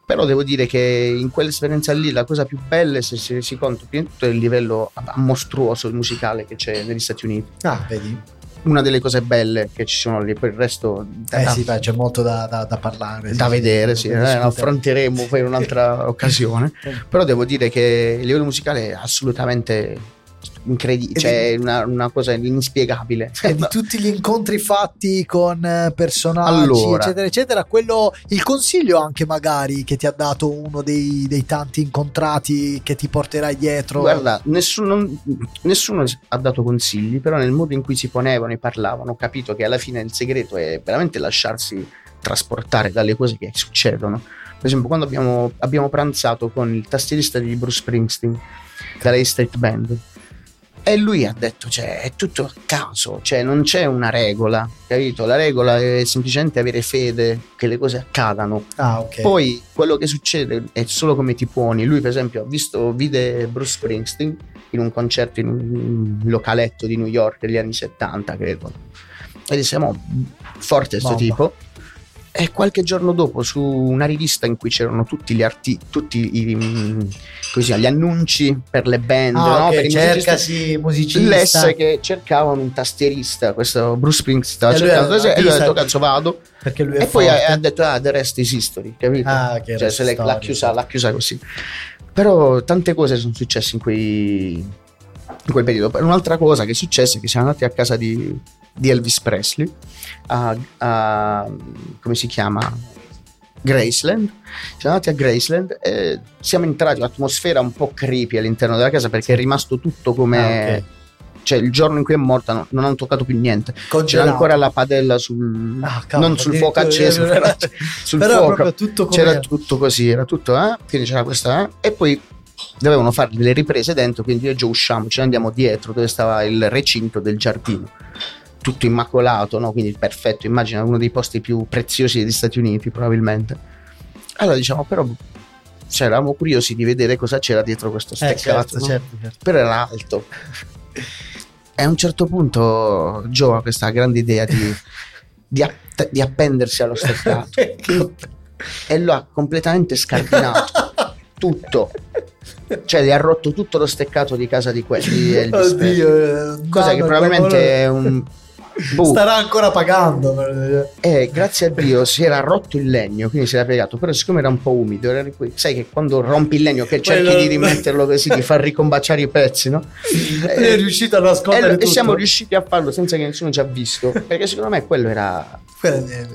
però devo dire che in quell'esperienza lì la cosa più bella, se si resi conto, prima di tutto è il livello mostruoso musicale che c'è negli Stati Uniti. Ah, vedi. Una delle cose belle che ci sono lì, poi il resto Eh da, sì, beh, c'è molto da, da- da parlare. da sì, vedere, sì, sì, eh, affronteremo poi in un'altra <laughs> occasione. Eh. Però devo dire che il livello musicale è assolutamente incredibile, cioè una, una cosa inspiegabile. <laughs> E di <laughs> tutti gli incontri fatti con eh, personaggi, Allora. eccetera, eccetera, quello, il consiglio anche magari che ti ha dato uno dei, dei tanti incontrati che ti porterai dietro. Guarda, nessuno, nessuno ha dato consigli, però nel modo in cui si ponevano e parlavano ho capito che alla fine il segreto è veramente lasciarsi trasportare dalle cose che succedono. Per esempio, quando abbiamo, abbiamo pranzato con il tastierista di Bruce Springsteen, della State Band, e lui ha detto, cioè, è tutto a caso, cioè non c'è una regola, capito? La regola è semplicemente avere fede che le cose accadano. Ah, ok. Poi quello che succede è solo come ti poni. Lui, per esempio, ha visto, vide Bruce Springsteen in un concerto in un localetto di New York degli anni 70, credo. E disse: "Mo, forte sto Bomba. tipo. E qualche giorno dopo, su una rivista in cui c'erano tutti gli arti, tutti i, mm, così, gli annunci per le band, Ah, no? ok, per i musicisti, cercasi musicista. lesse che cercavano un tastierista. Questo Bruce Springsteen stava E cercando, era e lui ha detto: Cazzo, vado. perché lui è E poi forte. ha, ha detto: Ah, the rest is history, capito? Ah, che cioè, se l'ha, chiusa, l'ha chiusa così. Però tante cose sono successe in, quei, in quel periodo. Poi Un'altra cosa che è successa è che siamo andati a casa di, di Elvis Presley, a, a- come si chiama? Graceland. Siamo andati a Graceland e siamo entrati in un'atmosfera un po' creepy all'interno della casa perché è rimasto tutto come... Ah, ok. Cioè il giorno in cui è morta no- non hanno toccato più niente. C'era Congelato. ancora la padella sul... Ah, cavolo, non sul fuoco acceso, però <laughs> sul Però fuoco. tutto C'era tutto così, era tutto, eh? Quindi c'era questa, eh? E poi dovevano fare delle riprese dentro, quindi io e Joe usciamo, ce ne andiamo dietro dove stava il recinto del giardino. Tutto immacolato, no? Quindi perfetto, immagina uno dei posti più preziosi degli Stati Uniti, probabilmente. Allora diciamo, però cioè, eravamo curiosi di vedere cosa c'era dietro questo Eh, steccato. certo, no? certo, certo. Però era alto. E a un certo punto Joe ha questa grande idea di, di app- di appendersi allo steccato <laughs> e lo ha completamente scardinato tutto cioè gli ha rotto tutto lo steccato di casa di quelli Elvis. Oddio, eh, cosa che probabilmente è un boh. starà ancora pagando. per- e grazie a Dio si era rotto il legno quindi si era piegato però siccome era un po' umido era sai che quando rompi il legno che cerchi Quello- di rimetterlo così di far ricombacciare i pezzi no? <laughs> è riuscito a e, nascondere lo- e tutto. siamo riusciti a farlo senza che nessuno ci ha visto perché secondo me quello era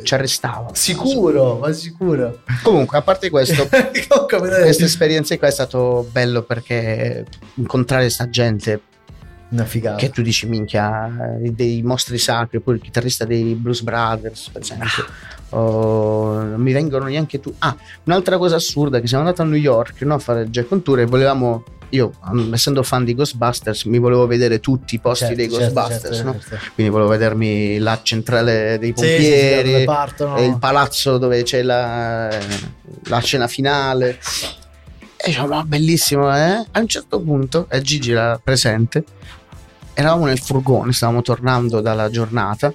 ci arrestava Sicuro, ma sicuro. comunque a parte questo <laughs> questa esperienza qua è stato bello perché incontrare sta gente Una figata. che tu dici minchia eh, dei mostri sacri poi il chitarrista dei Blues Brothers per esempio o non mi vengono neanche tu ah un'altra cosa assurda che siamo andati a New York no, a fare il Jack on Tour e volevamo io essendo fan di Ghostbusters mi volevo vedere tutti i posti Certo, dei certo, Ghostbusters certo, no? certo. quindi volevo vedermi la centrale dei Sì, sì, sì, pompieri partono. e il palazzo dove c'è la, la scena finale. E diciamo, ma bellissimo, eh? A un certo punto, e Gigi era presente, eravamo nel furgone, stavamo tornando dalla giornata.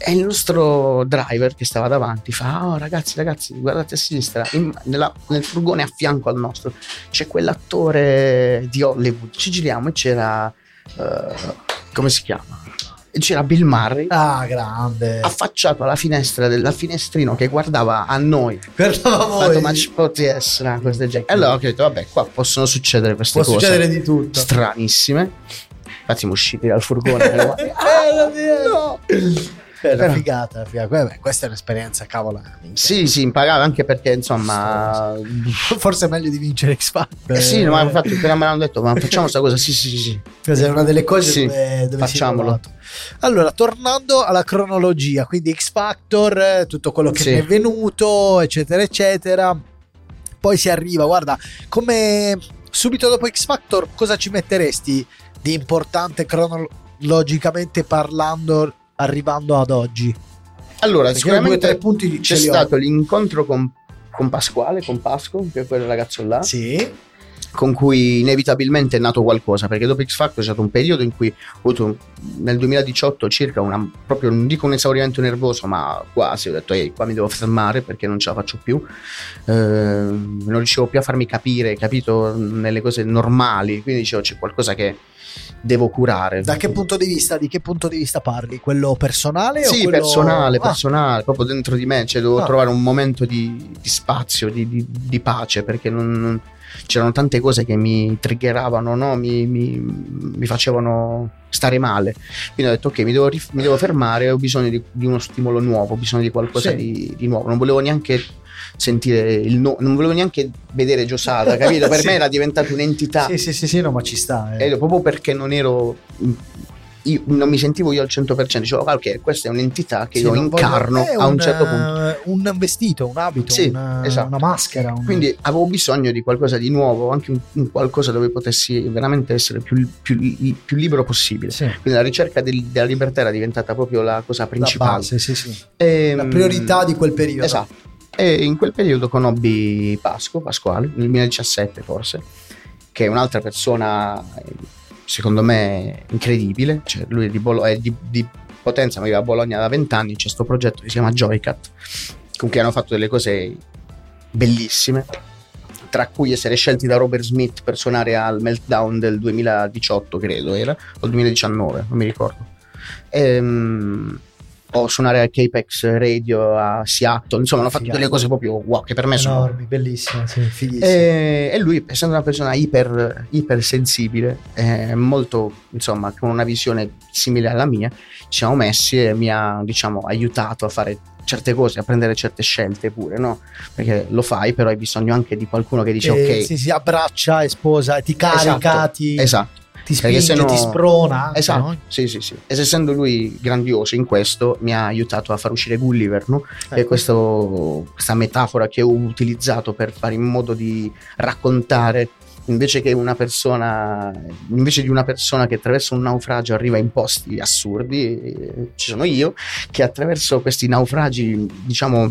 E il nostro driver che stava davanti fa: Oh, ragazzi, ragazzi, guardate a sinistra, in- nella- nel furgone a fianco al nostro c'è quell'attore di Hollywood. Ci giriamo e c'era. eh, come si chiama? C'era Bill Murray Ah, grande. affacciato alla finestra del finestrino che guardava a noi Guardava detto voi. ma ci pot essere una cosa del genere allora ho detto vabbè qua possono succedere queste Può cose succedere di tutto. stranissime infatti siamo usciti dal furgone <laughs> Eh, no. Una Però- figata, figata. Beh, questa è un'esperienza, minchia. sì sì impagava anche perché insomma <laughs> Forse è meglio di vincere X Factor. eh sì ma infatti appena me l'hanno detto ma facciamo questa cosa sì sì sì, sì. Questa è una delle cose Sì, dove, dove facciamolo. Allora, tornando alla cronologia, quindi X Factor, tutto quello che Sì. è venuto, eccetera, eccetera. Poi si arriva, guarda, come subito dopo X Factor, cosa ci metteresti di importante cronologicamente parlando, arrivando ad oggi? allora Perché io due sicuramente tre punti c'è ho. stato l'incontro con, con Pasquale con Pasco che è quel ragazzo là Sì, con cui inevitabilmente è nato qualcosa perché dopo X Factor c'è stato un periodo in cui ho avuto nel 2018 circa una, proprio non dico un esaurimento nervoso ma quasi ho detto ehi qua mi devo fermare perché non ce la faccio più eh, non riuscivo più a farmi capire capito nelle cose normali quindi dicevo c'è qualcosa che devo curare. Da che punto di vista, di che punto di vista parli? Quello personale? Sì, quello... personale, ah. personale, proprio dentro di me, cioè devo ah. trovare un momento di, di spazio, di, di, di, pace, perché non, non, c'erano tante cose che mi triggeravano, no? mi, mi, mi, facevano stare male. Quindi ho detto ok, mi devo, mi devo fermare, ho bisogno di, uno stimolo nuovo, ho bisogno di qualcosa sì. di, nuovo. Non volevo neanche sentire il no, non volevo neanche vedere Giosada, capito? Per <laughs> sì. me era diventata un'entità. Sì, sì, sì, sì, no, ma ci sta. Eh. E proprio perché non ero io non mi sentivo io al 100%, dicevo ok, questa è un'entità che sì, io incarno a un, un, certo punto. Un vestito, un abito, sì, una, esatto. una, maschera. Un... Quindi avevo bisogno di qualcosa di nuovo, anche un, un qualcosa dove potessi veramente essere più, più, più libero possibile. Sì. Quindi la ricerca del, della libertà era diventata proprio la cosa principale. La, base, sì, sì. E, ehm, la priorità di quel periodo. Esatto. E in quel periodo conobbi Pasco, Pasquale, nel 2017 forse, che è un'altra persona secondo me incredibile. Cioè, lui è di, Bolo- è di, di Potenza, ma vive a Bologna da vent'anni. C'è questo progetto che si chiama Joycat, con cui hanno fatto delle cose bellissime. Tra cui essere scelti da Robert Smith per suonare al Meltdown del 2018, credo era, o 2019, non mi ricordo. Ehm, o suonare al Capex Radio a Seattle, insomma hanno fatto Figata. delle cose proprio wow che per me sono enormi, bellissime, sì, e, e, lui essendo una persona iper, iper sensibile, eh, molto insomma con una visione simile alla mia, ci siamo messi e mi ha diciamo aiutato a fare certe cose, a prendere certe scelte pure, no? Perché lo fai, però hai bisogno anche di qualcuno che dice eh, ok. Si, si abbraccia e sposa, ti carica, esatto, ti... esatto ti spinge, no... ti sprona. Esatto, no? sì, sì, sì. E essendo lui grandioso in questo, mi ha aiutato a far uscire Gulliver, no? Ecco. E questo, questa metafora che ho utilizzato per fare in modo di raccontare invece che una persona invece di una persona che attraverso un naufragio arriva in posti assurdi eh, ci sono io che attraverso questi naufragi diciamo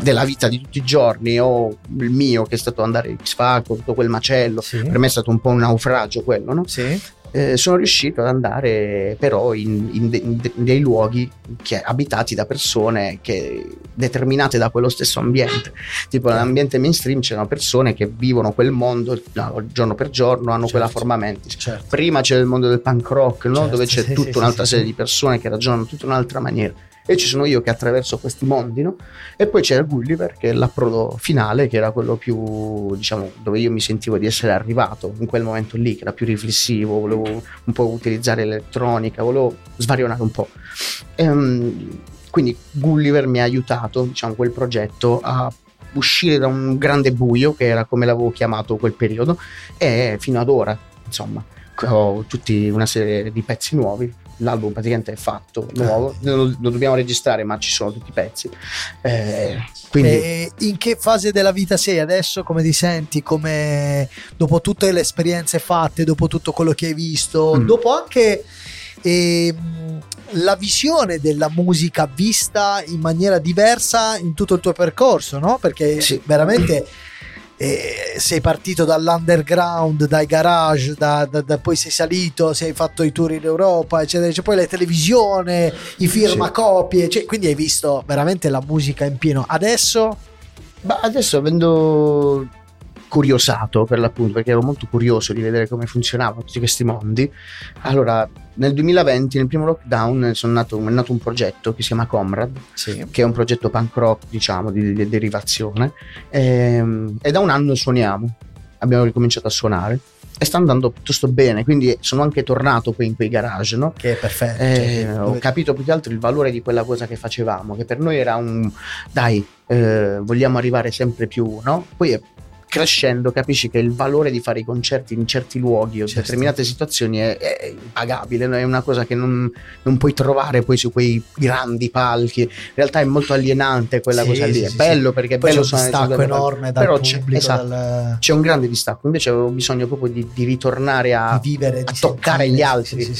della vita di tutti i giorni o il mio che è stato andare in X Factor, tutto quel macello, sì. per me è stato un po' un naufragio quello, no? Sì. Eh, sono riuscito ad andare però in, in, in, dei luoghi che, abitati da persone che, determinate da quello stesso ambiente tipo nell'ambiente mainstream c'erano persone che vivono quel mondo no, giorno per giorno hanno certo. quella forma mentis certo. prima c'è il mondo del punk rock no? certo, dove c'è sì, tutta sì, un'altra sì, serie di persone che ragionano tutta un'altra maniera e ci sono io che attraverso questi mondi, no? E poi c'era Gulliver che è l'approdo finale, che era quello più, diciamo, dove io mi sentivo di essere arrivato in quel momento lì, che era più riflessivo, volevo un po' utilizzare l'elettronica, volevo svarionare un po'. E, um, quindi Gulliver mi ha aiutato, diciamo, quel progetto a uscire da un grande buio, che era come l'avevo chiamato quel periodo, e fino ad ora, insomma, ho tutti una serie di pezzi nuovi l'album praticamente è fatto, nuovo, <laughs> lo, lo dobbiamo registrare ma ci sono tutti i pezzi. Eh, quindi... E in che fase della vita sei adesso? Come ti senti? Come dopo tutte le esperienze fatte, dopo tutto quello che hai visto, mm. dopo anche eh, la visione della musica vista in maniera diversa in tutto il tuo percorso, no? Perché sì. veramente e sei partito dall'underground, dai garage, da, da, da, poi sei salito, sei fatto i tour in Europa, eccetera, c'è poi la televisione, i firmacopie, cioè, quindi hai visto veramente la musica in pieno. Adesso? Beh, adesso avendo curiosato per l'appunto, perché ero molto curioso di vedere come funzionavano tutti questi mondi. Allora, nel 2020, nel primo lockdown, nato, è nato un progetto che si chiama Comrade, sì. che è un progetto punk rock, diciamo, di, di derivazione. E, ehm, e da un anno suoniamo. Abbiamo ricominciato a suonare e sta andando piuttosto bene, quindi sono anche tornato poi in quei garage, no? Che è perfetto. Eh, cioè, ho capito più che altro il valore di quella cosa che facevamo, che per noi era un dai, eh, vogliamo arrivare sempre più, no? Poi è crescendo capisci che il valore di fare i concerti in certi luoghi o certo. determinate situazioni è, è impagabile, è una cosa che non, non, puoi trovare poi su quei grandi palchi. In realtà è molto alienante quella sì, cosa lì. Sì, è sì, bello perché è poi bello c'è un distacco enorme dal però c'è, esatto, dal... c'è, un grande distacco. Invece avevo bisogno proprio di, di ritornare a, di vivere, a toccare gli altri.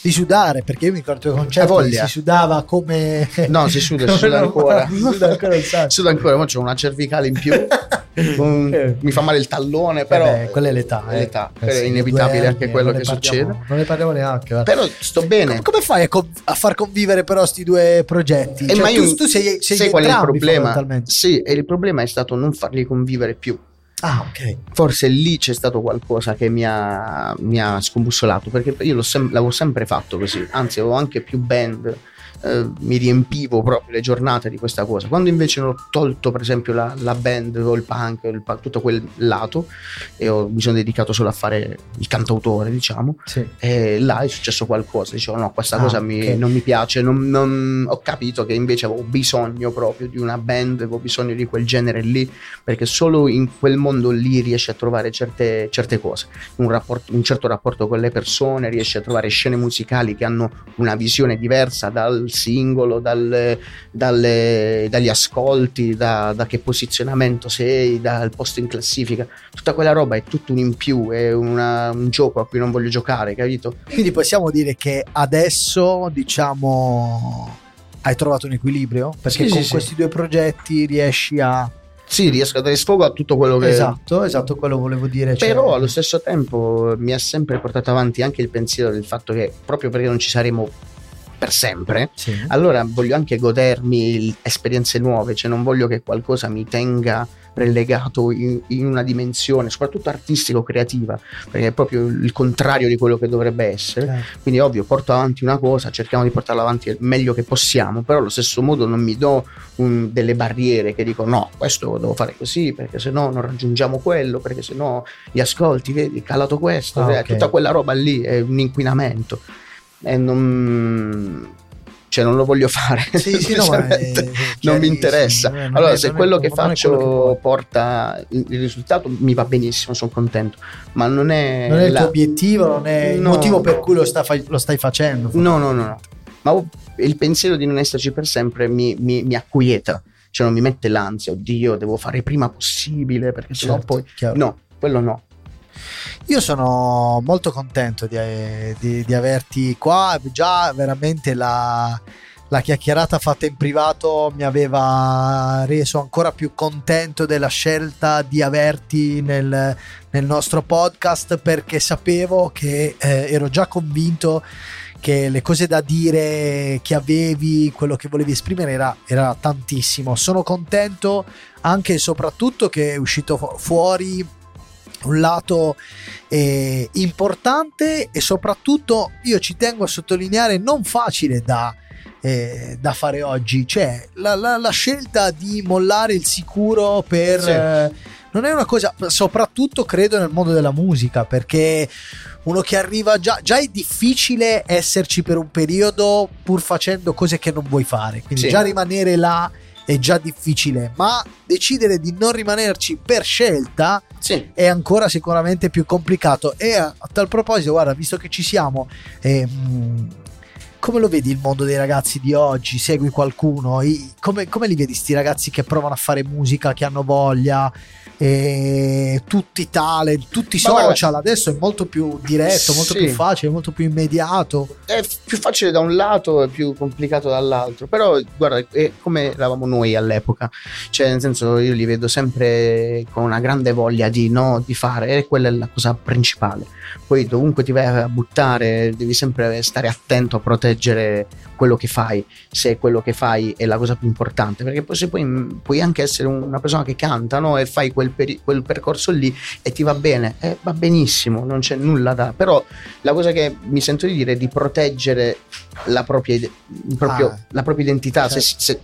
Di sudare, perché io mi ricordo che concerti si sudava come. <laughs> No, si suda, si suda <laughs> ancora. si suda ancora, suda ancora, c'è una cervicale in più. <laughs> un- Eh. mi fa male il tallone, però Beh, quella è l'età. è eh. l'età, Eh è inevitabile due anche anni, quello che parliamo- succede. Non ne parliamo neanche. guarda. Però sto bene. Com- Come fai a, con- a far convivere però sti due progetti? Eh, Cioè, ma io- tu, tu sei, sei sai qual è il problema? Sì, e il problema è stato non farli convivere più. Ah, ok. Forse lì c'è stato qualcosa che mi ha, mi ha scombussolato perché io l'ho sem- l'avevo sempre fatto così, anzi avevo anche più band, eh, mi riempivo proprio le giornate di questa cosa. Quando invece ho tolto per esempio la, la band o il punk, il punk, tutto quel lato e ho- mi sono dedicato solo a fare il cantautore diciamo, Sì. e là è successo qualcosa, dicevo no questa Ah, cosa mi- ok. non mi piace, non- non- ho capito che invece avevo bisogno proprio di una band, avevo bisogno di quel genere lì, perché solo in quel mondo lì riesci a trovare certe, certe cose, un, rapporto- un certo rapporto con le persone, riesci a trovare scene musicali che hanno una visione diversa dal singolo, dal- dalle- dagli ascolti, da, da che posizionamento sei, dal posto in classifica, tutta quella roba è tutto un in più, è una- un gioco a cui non voglio giocare, capito? Quindi possiamo dire che adesso, diciamo, hai trovato un equilibrio? Perché Sì, con sì, questi due progetti riesci a... Sì, riesco a dare sfogo a tutto quello che... Esatto, esatto, quello volevo dire. cioè- Però allo stesso tempo mi ha sempre portato avanti anche il pensiero del fatto che proprio perché non ci saremo per sempre, Sì. allora voglio anche godermi esperienze nuove, cioè non voglio che qualcosa mi tenga relegato in, in una dimensione, soprattutto artistico-creativa, perché è proprio il contrario di quello che dovrebbe essere. Certo. Quindi ovvio, porto avanti una cosa, cerchiamo di portarla avanti il meglio che possiamo, però allo stesso modo non mi do un- delle barriere che dico no, questo devo fare così, perché se no non raggiungiamo quello, perché se no gli ascolti, vedi, calato questo, Ah, eh, ok. tutta quella roba lì è un inquinamento. E non... Cioè non lo voglio <laughs> fare, Sì, sì, no, è- non mi chiarissimo. interessa. Non allora, se quello che faccio quello che porta il il risultato, mi va benissimo, sono contento. Ma non è, Non è il la- tuo obiettivo, non è il No. motivo per cui lo, sta lo stai facendo. No, no, no, no. Ma il pensiero di non esserci per sempre mi, mi, mi acquieta, cioè non mi mette l'ansia, oddio, devo fare prima possibile, perché sennò Certo, poi... chiaro. No, quello no. Io sono molto contento di, di- di averti qua. Già veramente la, la chiacchierata fatta in privato mi aveva reso ancora più contento della scelta di averti nel, nel nostro podcast perché sapevo che eh, ero già convinto che le cose da dire che avevi, quello che volevi esprimere era, era tantissimo. Sono contento anche e soprattutto che è uscito fu- fuori un lato eh, importante e soprattutto io ci tengo a sottolineare non facile da, eh, da fare oggi cioè la, la- la scelta di mollare il sicuro per Sì. eh, non è una cosa soprattutto credo nel mondo della musica perché uno che arriva già già è difficile esserci per un periodo pur facendo cose che non vuoi fare quindi Sì. già rimanere là è già difficile ma decidere di non rimanerci per scelta Sì, è ancora sicuramente più complicato. E a, a tal proposito, guarda, visto che ci siamo, ehm, come lo vedi il mondo dei ragazzi di oggi? Segui qualcuno? I- come, come li vedi sti ragazzi che provano a fare musica, che hanno voglia? E tutti i talent, tutti i social adesso è molto più diretto, molto Sì. più facile, molto più immediato. è più facile da un lato e più complicato dall'altro, però guarda, è come eravamo noi all'epoca, cioè nel senso io li vedo sempre con una grande voglia di, no, di fare e quella è la cosa principale. Poi dovunque ti vai a buttare devi sempre stare attento a proteggere quello che fai, se quello che fai è la cosa più importante, perché poi se poi puoi anche essere una persona che canta no? e fai quel, peri- quel percorso lì e ti va bene, eh, va benissimo, non c'è nulla da... però la cosa che mi sento di dire è di proteggere la propria, ide- proprio- Ah, la propria identità se, certo. se-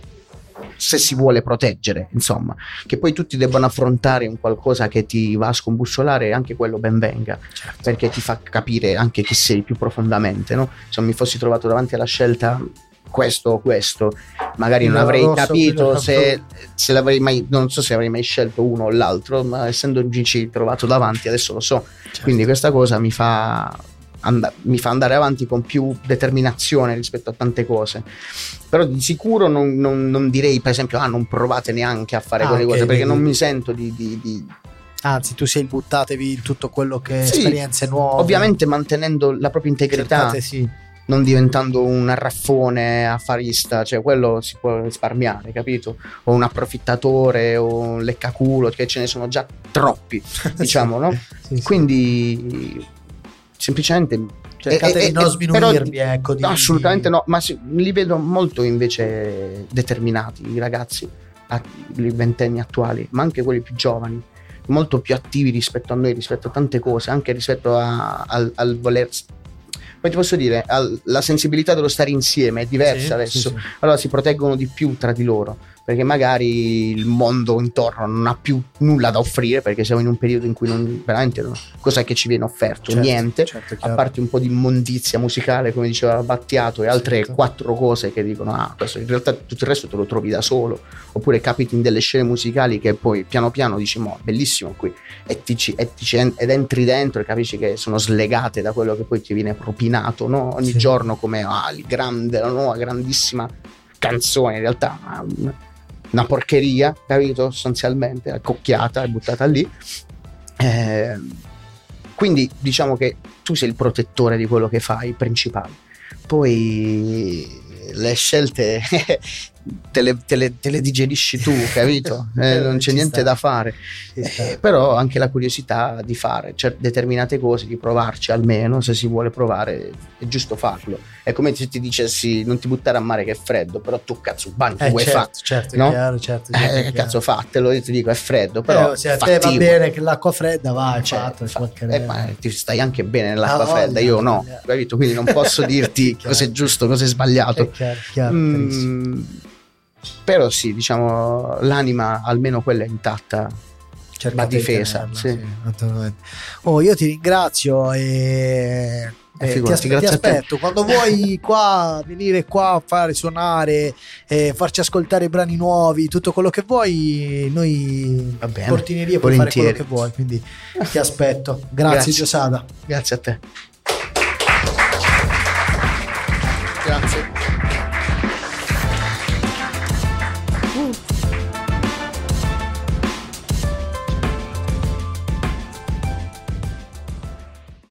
se si vuole proteggere, insomma, che poi tutti debbano affrontare un qualcosa che ti va a scombussolare, anche quello ben venga, Certo. perché ti fa capire anche chi sei più profondamente, no? Se mi fossi trovato davanti alla scelta questo o questo, magari non avrei rosso, capito se, se l'avrei mai, non so se avrei mai scelto uno o l'altro, ma essendo un GC trovato davanti adesso lo so, Certo. quindi questa cosa mi fa, and- mi fa andare avanti con più determinazione rispetto a tante cose. Però di sicuro non, non- non direi, per esempio, ah, non provate neanche a fare Ah, quelle ok, cose, perché vedi. non mi sento di. di- di- Anzi, tu sei buttatevi in tutto quello che Sì, esperienze nuove. ovviamente mantenendo la propria integrità. Cercate, sì. Non diventando un arraffone affarista, cioè quello si può risparmiare, capito? O un approfittatore o un leccaculo, che ce ne sono già troppi, <laughs> diciamo, no? Sì, sì. Quindi semplicemente cercate eh, di non eh, sminuirvi, però- ecco. Di, assolutamente no, ma si- li vedo molto invece determinati i ragazzi, i ventenni attuali, ma anche quelli più giovani, molto più attivi rispetto a noi, rispetto a tante cose, anche rispetto a- al, al voler... Poi ti posso dire, la sensibilità dello stare insieme è diversa Sì, adesso, sì, sì. allora si proteggono di più tra di loro perché magari il mondo intorno non ha più nulla da offrire perché siamo in un periodo in cui non veramente non, cos'è che ci viene offerto? Certo, Niente certo, a parte un po' di immondizia musicale come diceva Battiato e altre Certo. quattro cose che dicono ah questo in realtà tutto il resto te lo trovi da solo oppure capiti in delle scene musicali che poi piano piano dici mo bellissimo qui e ti e ti ed entri dentro e capisci che sono slegate da quello che poi ti viene propinato no? ogni Sì. giorno come ah il grande la nuova grandissima canzone in realtà una porcheria capito? Sostanzialmente accocchiata e buttata lì. Eh, quindi diciamo che tu sei il protettore di quello che fai principale. Poi le scelte te le, te le- te le digerisci tu <laughs> capito Eh, non c'è niente sta. da fare eh, però anche la curiosità di fare cer- determinate cose, di provarci almeno, se si vuole provare è giusto farlo. È come se ti dicessi non ti buttare a mare che è freddo, però tu cazzo bagno Eh, vuoi certo, fare. certo, no? chiaro, certo, certo, Eh, chiaro. cazzo fatelo, io ti dico è freddo, però Eh, se a te va bene che l'acqua fredda vai, Cioè, fatto, ci fa- mancherebbe. eh, ma ti stai anche bene nell'acqua Ah, fredda, voglia, io no, voglia. capito? Quindi non posso <laughs> dirti Chiaro. cosa è giusto, cosa è sbagliato. È chiaro, chiaro, chiarissimo. Mm, però sì, diciamo, l'anima almeno quella è intatta. Cercate va di difesa, tenerla, sì. naturalmente. Oh, io ti ringrazio e, Eh, e ti, figurati, ti grazie a te. aspetto quando vuoi qua venire qua a fare suonare e farci ascoltare brani nuovi tutto quello che vuoi noi bene, portineria puoi fare quello che vuoi quindi ti aspetto grazie, Grazie. Giosada Grazie a te. Grazie.